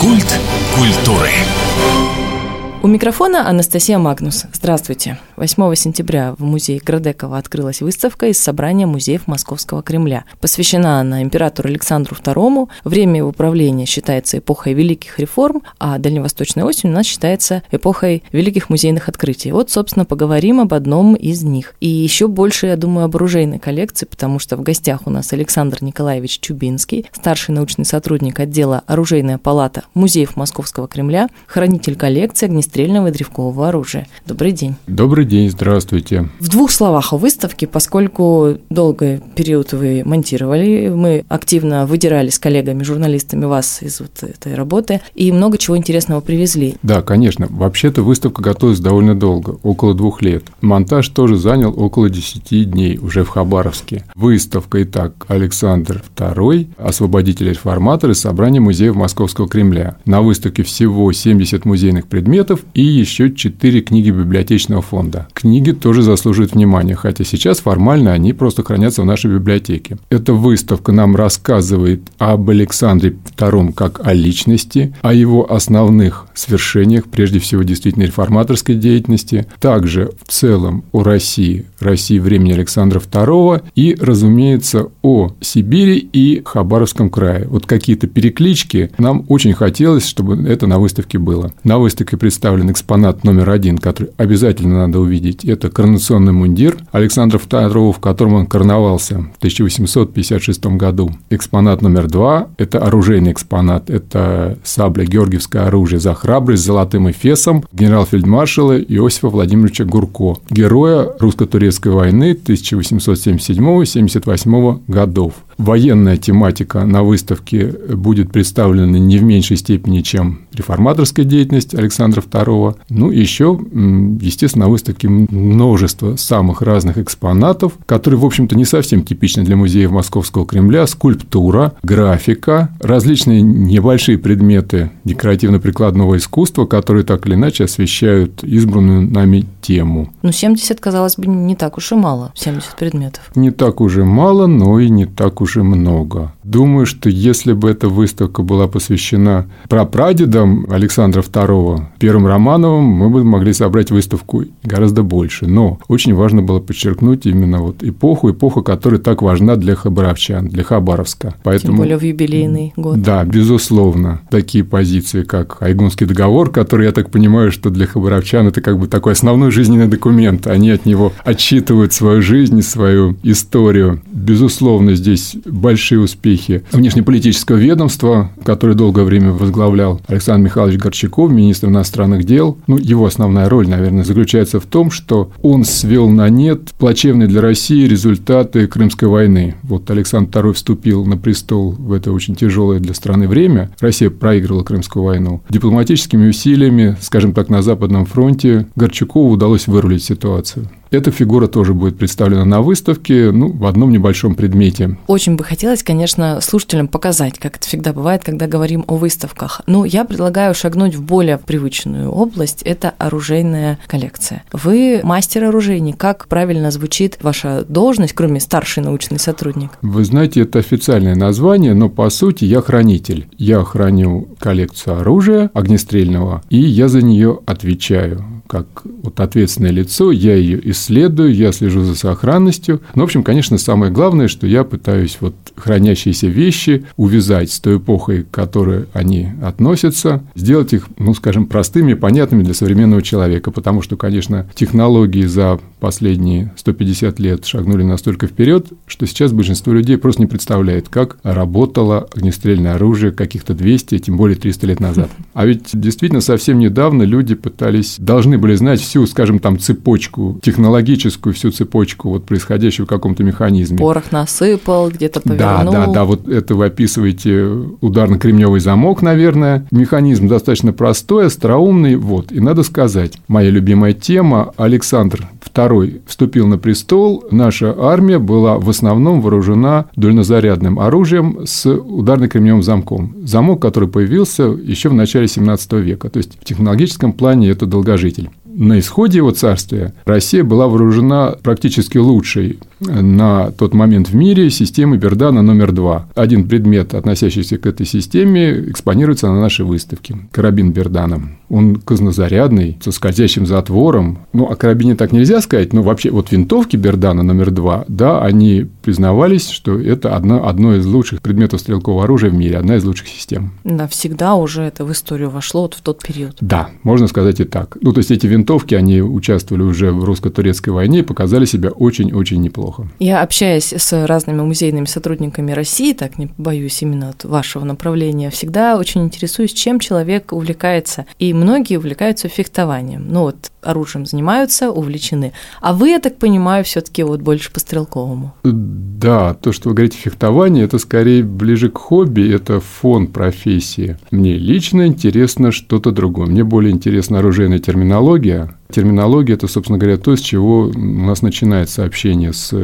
Культ культуры. У микрофона Анастасия Магнус. Здравствуйте. 8 сентября в музее Градекова открылась выставка из собрания музеев Московского Кремля. Посвящена она императору Александру II. Время его правления считается эпохой великих реформ, а дальневосточная осень у нас считается эпохой великих музейных открытий. Вот, собственно, поговорим об одном из них. И еще больше, я думаю, об оружейной коллекции, потому что в гостях у нас Александр Николаевич Чубинский, старший научный сотрудник отдела «Оружейная палата» музеев Московского Кремля, хранитель коллекции огнестрельного и древкового оружия. Добрый день. Добрый день, здравствуйте. В двух словах о выставке, поскольку долгий период вы монтировали, мы активно выдирали с коллегами, журналистами вас из вот этой работы, и много чего интересного привезли. Да, конечно. Вообще-то выставка готовилась довольно долго, около двух лет. Монтаж тоже занял около 10 дней уже в Хабаровске. Выставка, итак, Александр II, освободитель-реформатор из собрания музеев Московского Кремля. На выставке всего 70 музейных предметов, и еще четыре книги библиотечного фонда. Книги тоже заслуживают внимания, хотя сейчас формально они просто хранятся в нашей библиотеке. Эта выставка нам рассказывает об Александре II как о личности, о его основных свершениях, прежде всего действительно реформаторской деятельности, также в целом о России, России времени Александра II и, разумеется, о Сибири и Хабаровском крае. Вот какие-то переклички нам очень хотелось, чтобы это на выставке было. На выставке представлены представлен экспонат номер один, который обязательно надо увидеть. Это коронационный мундир Александра II, в котором он короновался в 1856 году. Экспонат номер два – это оружейный экспонат. Это сабля Георгиевское оружие за храбрость с золотым эфесом генерал-фельдмаршала Иосифа Владимировича Гурко, героя русско-турецкой войны 1877-78 годов. Военная тематика на выставке будет представлена не в меньшей степени, чем реформаторская деятельность Александра II. Ну, и еще, естественно, на выставке множество самых разных экспонатов, которые, в общем-то, не совсем типичны для музеев Московского Кремля. Скульптура, графика, различные небольшие предметы декоративно-прикладного искусства, которые так или иначе освещают избранную нами тему. Ну, 70, казалось бы, не так уж и мало, 70 предметов. Не так уже мало, но и не так уж и много. Думаю, что если бы эта выставка была посвящена прапрадедам Александра II, первым Романовым, мы бы могли собрать выставку гораздо больше. Но очень важно было подчеркнуть именно вот эпоху, эпоху, которая так важна для хабаровчан, для Хабаровска. Поэтому, Тем более в юбилейный год. Да, безусловно. Такие позиции, как Айгунский договор, который, я так понимаю, что для хабаровчан это как бы такой основной жизненный документ. Они от него отчитывают свою жизнь, свою историю. Безусловно, здесь большие успехи успехи внешнеполитического ведомства, которое долгое время возглавлял Александр Михайлович Горчаков, министр иностранных дел. Ну, его основная роль, наверное, заключается в том, что он свел на нет плачевные для России результаты Крымской войны. Вот Александр II вступил на престол в это очень тяжелое для страны время. Россия проиграла Крымскую войну. Дипломатическими усилиями, скажем так, на Западном фронте Горчакову удалось вырулить ситуацию. Эта фигура тоже будет представлена на выставке, ну, в одном небольшом предмете. Очень бы хотелось, конечно, слушателям показать, как это всегда бывает, когда говорим о выставках. Но я предлагаю шагнуть в более привычную область – это оружейная коллекция. Вы мастер-оружейник. Как правильно звучит ваша должность, кроме старший научный сотрудник? Вы знаете, это официальное название, но по сути я хранитель. Я храню коллекцию оружия огнестрельного, и я за нее отвечаю как вот ответственное лицо, я ее исследую, я слежу за сохранностью. Но, в общем, конечно, самое главное, что я пытаюсь вот хранящиеся вещи увязать с той эпохой, к которой они относятся, сделать их, ну, скажем, простыми, понятными для современного человека, потому что, конечно, технологии за последние 150 лет шагнули настолько вперед, что сейчас большинство людей просто не представляет, как работало огнестрельное оружие каких-то 200, тем более 300 лет назад. А ведь действительно совсем недавно люди пытались, должны были знать всю, скажем, там цепочку, технологическую всю цепочку вот происходящего в каком-то механизме. Порох насыпал, где-то повернул. Да, да, да, вот это вы описываете ударно-кремневый замок, наверное. Механизм достаточно простой, остроумный, вот. И надо сказать, моя любимая тема, Александр II вступил на престол, наша армия была в основном вооружена дульнозарядным оружием с ударно-кремневым замком. Замок, который появился еще в начале 17 века. То есть в технологическом плане это долгожитель. На исходе его царствия Россия была вооружена практически лучшей на тот момент в мире системы Бердана номер два. Один предмет, относящийся к этой системе, экспонируется на нашей выставке. Карабин Бердана. Он казнозарядный, со скользящим затвором. Ну, о карабине так нельзя сказать, но вообще вот винтовки Бердана номер два, да, они признавались, что это одно, одно из лучших предметов стрелкового оружия в мире, одна из лучших систем. Да, всегда уже это в историю вошло вот в тот период. Да, можно сказать и так. Ну, то есть эти винтовки, они участвовали уже в русско-турецкой войне и показали себя очень-очень неплохо. Я общаюсь с разными музейными сотрудниками России, так не боюсь именно от вашего направления, всегда очень интересуюсь, чем человек увлекается. И многие увлекаются фехтованием. Ну вот оружием занимаются, увлечены. А вы, я так понимаю, все-таки вот больше по стрелковому. Да, то, что вы говорите фехтование, это скорее ближе к хобби, это фон профессии. Мне лично интересно что-то другое. Мне более интересна оружейная терминология, Терминология – это, собственно говоря, то, с чего у нас начинается общение с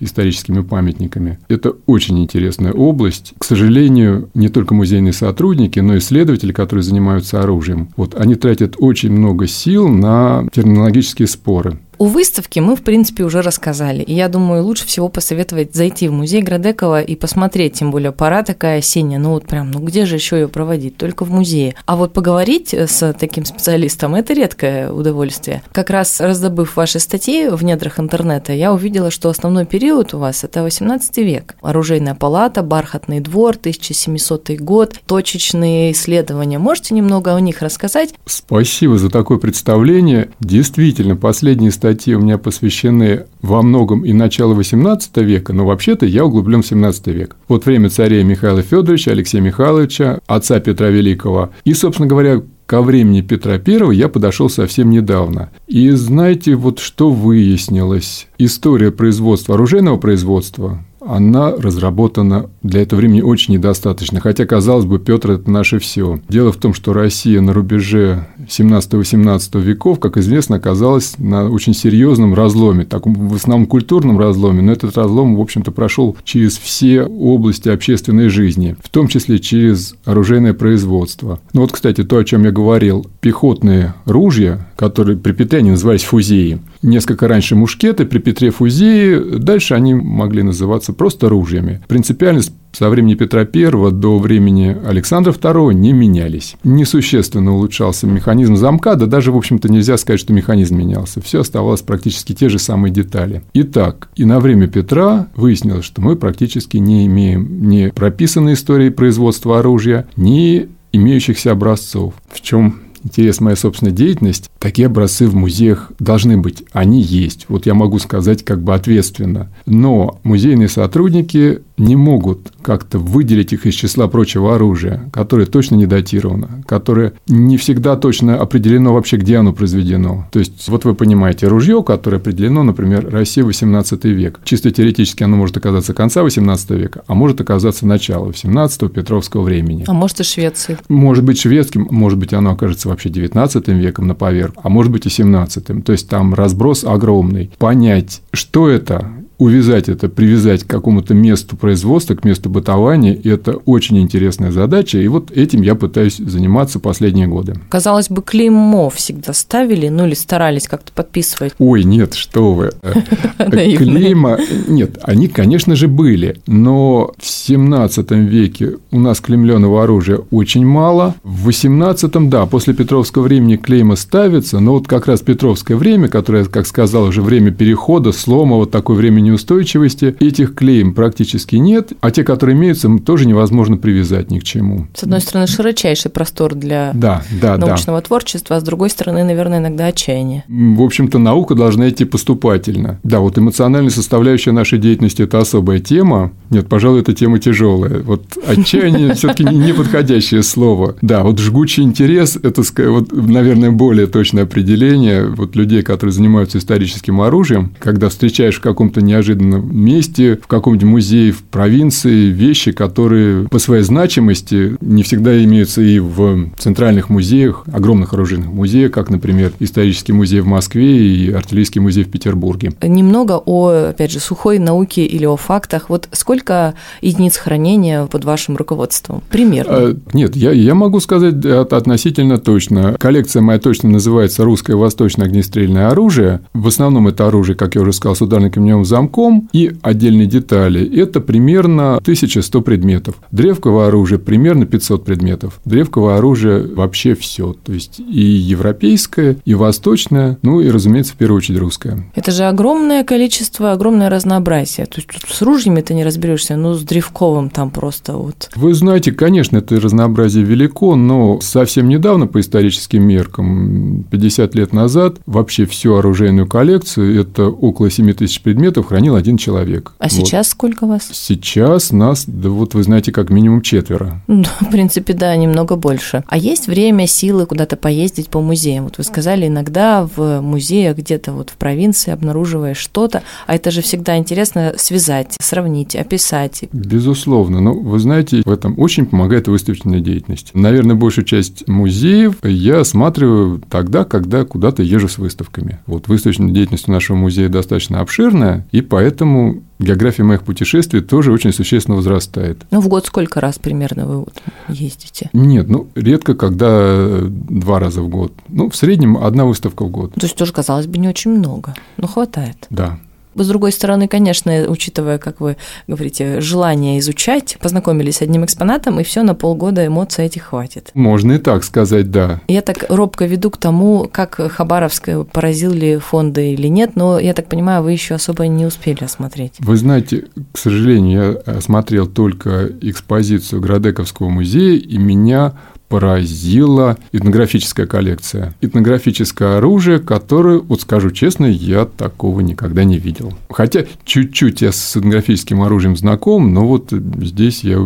историческими памятниками. Это очень интересная область. К сожалению, не только музейные сотрудники, но и исследователи, которые занимаются оружием, вот, они тратят очень много сил на терминологические споры. У выставки мы, в принципе, уже рассказали. И я думаю, лучше всего посоветовать зайти в музей Градекова и посмотреть, тем более пора такая осенняя, ну вот прям, ну где же еще ее проводить? Только в музее. А вот поговорить с таким специалистом – это редкое удовольствие. Как раз раздобыв ваши статьи в недрах интернета, я увидела, что основной период у вас – это 18 век. Оружейная палата, бархатный двор, 1700 год, точечные исследования. Можете немного о них рассказать? Спасибо за такое представление. Действительно, последние статьи статьи у меня посвящены во многом и началу XVIII века, но вообще-то я углублен в XVII век. Вот время царей Михаила Федоровича, Алексея Михайловича, отца Петра Великого. И, собственно говоря, ко времени Петра I я подошел совсем недавно. И знаете, вот что выяснилось? История производства, оружейного производства, она разработана для этого времени очень недостаточно. Хотя, казалось бы, Петр – это наше все. Дело в том, что Россия на рубеже 17-18 веков, как известно, оказалась на очень серьезном разломе, таком в основном культурном разломе, но этот разлом, в общем-то, прошел через все области общественной жизни, в том числе через оружейное производство. Ну вот, кстати, то, о чем я говорил, пехотные ружья, которые при Петре назывались фузеи, несколько раньше мушкеты, при Петре фузеи, дальше они могли называться просто ружьями. Принципиальность со времени Петра I до времени Александра II не менялись. Несущественно улучшался механизм замка, да даже, в общем-то, нельзя сказать, что механизм менялся. Все оставалось практически те же самые детали. Итак, и на время Петра выяснилось, что мы практически не имеем ни прописанной истории производства оружия, ни имеющихся образцов. В чем интерес моя собственная деятельность, такие образцы в музеях должны быть. Они есть. Вот я могу сказать как бы ответственно. Но музейные сотрудники не могут как-то выделить их из числа прочего оружия, которое точно не датировано, которое не всегда точно определено вообще, где оно произведено. То есть, вот вы понимаете, ружье, которое определено, например, Россия 18 век. Чисто теоретически оно может оказаться конца 18 века, а может оказаться начала 18 Петровского времени. А может и Швеции. Может быть шведским, может быть оно окажется вообще 19 веком на поверку, а может быть и 17. То есть, там разброс огромный. Понять, что это, увязать это, привязать к какому-то месту производства, к месту бытования, это очень интересная задача, и вот этим я пытаюсь заниматься последние годы. Казалось бы, клеймо всегда ставили, ну или старались как-то подписывать. Ой, нет, что вы. Клейма, нет, они, конечно же, были, но в 17 веке у нас клеймленного оружия очень мало, в 18 да, после Петровского времени клейма ставится, но вот как раз Петровское время, которое, как сказал, уже время перехода, слома, вот такое время неустойчивости. Этих клейм практически нет, а те, которые имеются, тоже невозможно привязать ни к чему. С одной стороны, широчайший простор для да, да, научного да. творчества, а с другой стороны, наверное, иногда отчаяние. В общем-то, наука должна идти поступательно. Да, вот эмоциональная составляющая нашей деятельности – это особая тема. Нет, пожалуй, эта тема тяжелая. Вот отчаяние все таки неподходящее слово. Да, вот жгучий интерес – это, вот, наверное, более точное определение вот людей, которые занимаются историческим оружием, когда встречаешь в каком-то не неожиданном месте, в каком-нибудь музее в провинции, вещи, которые по своей значимости не всегда имеются и в центральных музеях, огромных оружейных музеях, как, например, исторический музей в Москве и артиллерийский музей в Петербурге. Немного о, опять же, сухой науке или о фактах. Вот сколько единиц хранения под вашим руководством? Примерно. А, нет, я, я могу сказать относительно точно. Коллекция моя точно называется «Русское восточное огнестрельное оружие». В основном это оружие, как я уже сказал, с ударно-каменевым замком, замком и отдельные детали – это примерно 1100 предметов. Древковое оружие – примерно 500 предметов. Древковое оружие – вообще все. То есть и европейское, и восточное, ну и, разумеется, в первую очередь русское. Это же огромное количество, огромное разнообразие. То есть тут с ружьями ты не разберешься, но с древковым там просто вот. Вы знаете, конечно, это разнообразие велико, но совсем недавно по историческим меркам, 50 лет назад, вообще всю оружейную коллекцию, это около 7 тысяч предметов, хранил один человек. А вот. сейчас сколько вас? Сейчас нас, да вот вы знаете, как минимум четверо. Ну, в принципе, да, немного больше. А есть время, силы куда-то поездить по музеям? Вот вы сказали, иногда в музеях где-то вот в провинции обнаруживаешь что-то, а это же всегда интересно связать, сравнить, описать. Безусловно. Но вы знаете, в этом очень помогает выставочная деятельность. Наверное, большую часть музеев я осматриваю тогда, когда куда-то езжу с выставками. Вот выставочная деятельность у нашего музея достаточно обширная, и поэтому география моих путешествий тоже очень существенно возрастает. Ну, в год сколько раз примерно вы вот ездите? Нет, ну, редко, когда два раза в год. Ну, в среднем одна выставка в год. То есть тоже, казалось бы, не очень много, но хватает. Да. С другой стороны, конечно, учитывая, как вы говорите, желание изучать, познакомились с одним экспонатом, и все на полгода эмоций этих хватит. Можно и так сказать, да. Я так робко веду к тому, как Хабаровская поразил ли фонды или нет, но я так понимаю, вы еще особо не успели осмотреть. Вы знаете, к сожалению, я осмотрел только экспозицию Градековского музея, и меня поразила этнографическая коллекция. Этнографическое оружие, которое, вот скажу честно, я такого никогда не видел. Хотя чуть-чуть я с этнографическим оружием знаком, но вот здесь я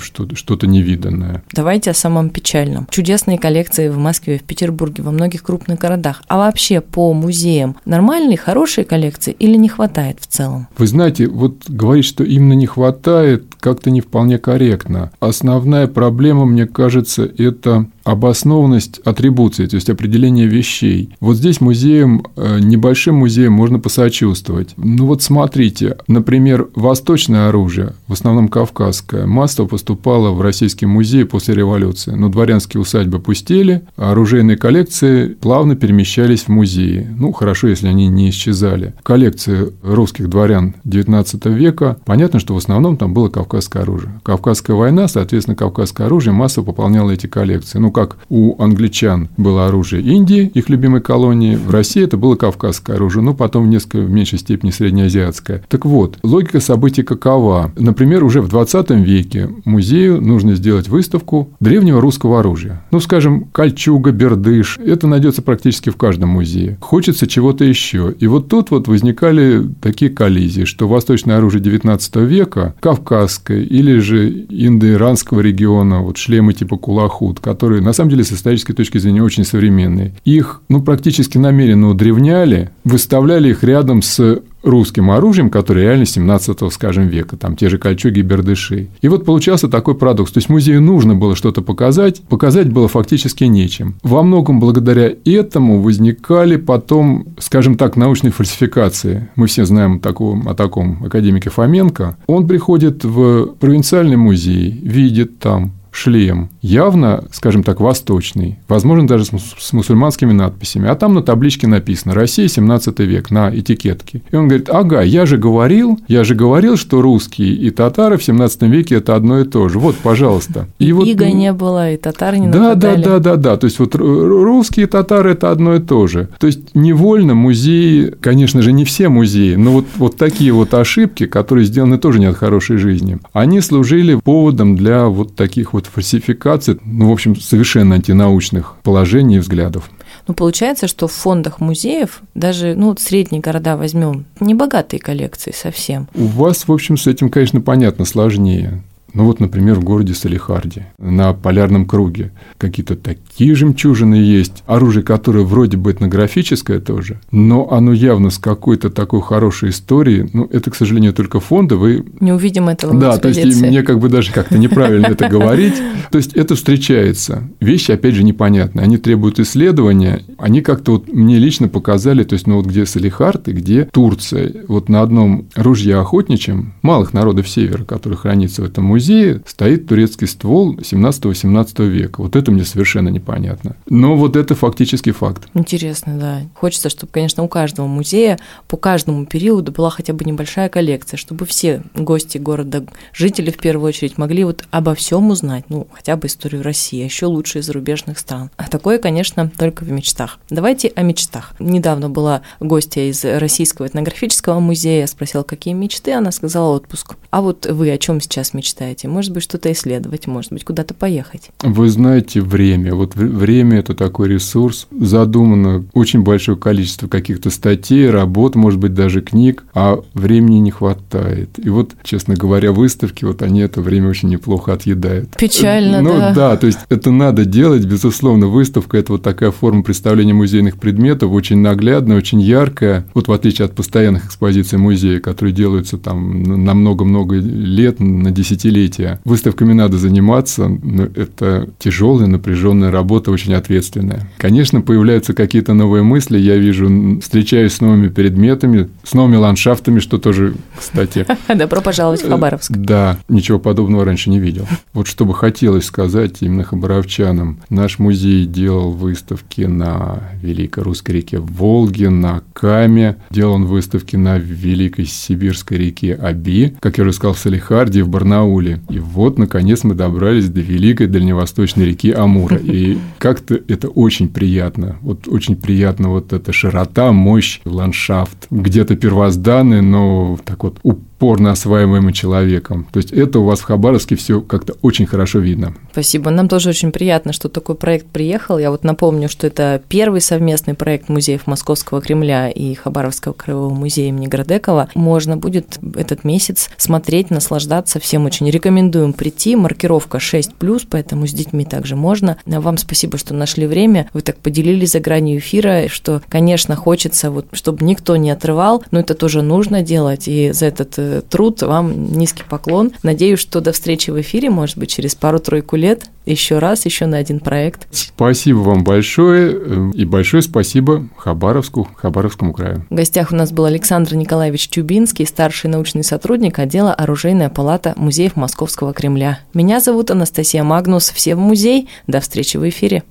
что-то, что-то невиданное. Давайте о самом печальном. Чудесные коллекции в Москве, в Петербурге, во многих крупных городах. А вообще по музеям нормальные, хорошие коллекции или не хватает в целом? Вы знаете, вот говорить, что именно не хватает, как-то не вполне корректно. Основная проблема, мне кажется, это обоснованность атрибуции, то есть определение вещей. Вот здесь музеем, э, небольшим музеем можно посочувствовать. Ну вот смотрите, например, восточное оружие, в основном кавказское, массово поступало в Российский музей после революции. Но дворянские усадьбы пустели, а оружейные коллекции плавно перемещались в музеи. Ну, хорошо, если они не исчезали. Коллекции русских дворян XIX века, понятно, что в основном там было кавказское оружие. Кавказская война, соответственно, кавказское оружие массово пополняло эти коллекции. Ну, как у англичан было оружие Индии, их любимой колонии, в России это было кавказское оружие, ну, потом несколько в меньшей степени среднеазиатское. Так вот, логика событий какова? Например, уже в 20 веке музею нужно сделать выставку древнего русского оружия. Ну, скажем, кольчуга, бердыш. Это найдется практически в каждом музее. Хочется чего-то еще. И вот тут вот возникали такие коллизии, что восточное оружие 19 века, кавказское или же индоиранского региона, вот шлемы типа кулахут, которые на самом деле с исторической точки зрения очень современные. Их ну, практически намеренно удревняли, выставляли их рядом с русским оружием, которое реально 17 скажем, века, там те же кольчуги и бердыши. И вот получался такой парадокс. То есть музею нужно было что-то показать, показать было фактически нечем. Во многом благодаря этому возникали потом, скажем так, научные фальсификации. Мы все знаем о таком, о таком академике Фоменко. Он приходит в провинциальный музей, видит там шлем, явно, скажем так, восточный, возможно, даже с мусульманскими надписями. А там на табличке написано «Россия, 17 век» на этикетке. И он говорит, ага, я же говорил, я же говорил, что русские и татары в 17 веке – это одно и то же. Вот, пожалуйста. И, и вот, Иго не было, и татары не да, нападали. Да, да, да, да. То есть, вот русские и татары – это одно и то же. То есть, невольно музеи, конечно же, не все музеи, но вот, вот такие вот ошибки, которые сделаны тоже не от хорошей жизни, они служили поводом для вот таких вот фальсификаций, ну, в общем, совершенно антинаучных положений и взглядов. Ну, получается, что в фондах музеев, даже, ну, вот средние города возьмем, небогатые коллекции совсем. У вас, в общем, с этим, конечно, понятно, сложнее. Ну вот, например, в городе Салихарде, на полярном круге, какие-то такие жемчужины есть, оружие, которое вроде бы этнографическое тоже, но оно явно с какой-то такой хорошей историей. Ну, это, к сожалению, только фонды. Вы... Не увидим этого Да, то есть мне как бы даже как-то неправильно это говорить. То есть это встречается. Вещи, опять же, непонятны. Они требуют исследования. Они как-то вот мне лично показали, то есть, ну вот где Салихард и где Турция. Вот на одном ружье охотничьем, малых народов севера, который хранится в этом музее, музее стоит турецкий ствол 17-18 века. Вот это мне совершенно непонятно. Но вот это фактически факт. Интересно, да. Хочется, чтобы, конечно, у каждого музея по каждому периоду была хотя бы небольшая коллекция, чтобы все гости города, жители в первую очередь, могли вот обо всем узнать, ну, хотя бы историю России, а еще лучше из зарубежных стран. А такое, конечно, только в мечтах. Давайте о мечтах. Недавно была гостья из Российского этнографического музея, спросила, какие мечты, она сказала отпуск. А вот вы о чем сейчас мечтаете? Может быть, что-то исследовать, может быть, куда-то поехать? Вы знаете, время. Вот время – это такой ресурс. Задумано очень большое количество каких-то статей, работ, может быть, даже книг, а времени не хватает. И вот, честно говоря, выставки, вот они это время очень неплохо отъедают. Печально, ну, да. Да, то есть это надо делать, безусловно. Выставка – это вот такая форма представления музейных предметов, очень наглядная, очень яркая. Вот в отличие от постоянных экспозиций музея, которые делаются там на много-много лет, на десятилетия. Выставками надо заниматься, но это тяжелая, напряженная работа, очень ответственная. Конечно, появляются какие-то новые мысли, я вижу, встречаюсь с новыми предметами, с новыми ландшафтами, что тоже, кстати... Добро пожаловать в Хабаровск. Да, ничего подобного раньше не видел. Вот что бы хотелось сказать именно хабаровчанам. Наш музей делал выставки на Великой Русской реке Волге, на Каме, делал он выставки на Великой Сибирской реке Аби, как я уже сказал, в Салихарде и в Барнауле. И вот, наконец, мы добрались до Великой Дальневосточной реки Амура. И как-то это очень приятно. Вот очень приятно вот эта широта, мощь, ландшафт. Где-то первозданный, но так вот упорно осваиваемым человеком. То есть это у вас в Хабаровске все как-то очень хорошо видно. Спасибо. Нам тоже очень приятно, что такой проект приехал. Я вот напомню, что это первый совместный проект музеев Московского Кремля и Хабаровского краевого музея имени Градекова. Можно будет этот месяц смотреть, наслаждаться. Всем очень рекомендуем прийти. Маркировка 6+, поэтому с детьми также можно. Вам спасибо, что нашли время. Вы так поделились за гранью эфира, что, конечно, хочется, вот, чтобы никто не отрывал, но это тоже нужно делать. И за этот э, труд, вам низкий поклон. Надеюсь, что до встречи в эфире, может быть, через пару-тройку лет, еще раз, еще на один проект. Спасибо вам большое, э, и большое спасибо Хабаровску, Хабаровскому краю. В гостях у нас был Александр Николаевич Тюбинский, старший научный сотрудник отдела «Оружейная палата музеев Московского Кремля». Меня зовут Анастасия Магнус. Все в музей. До встречи в эфире.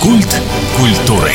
Культ культуры.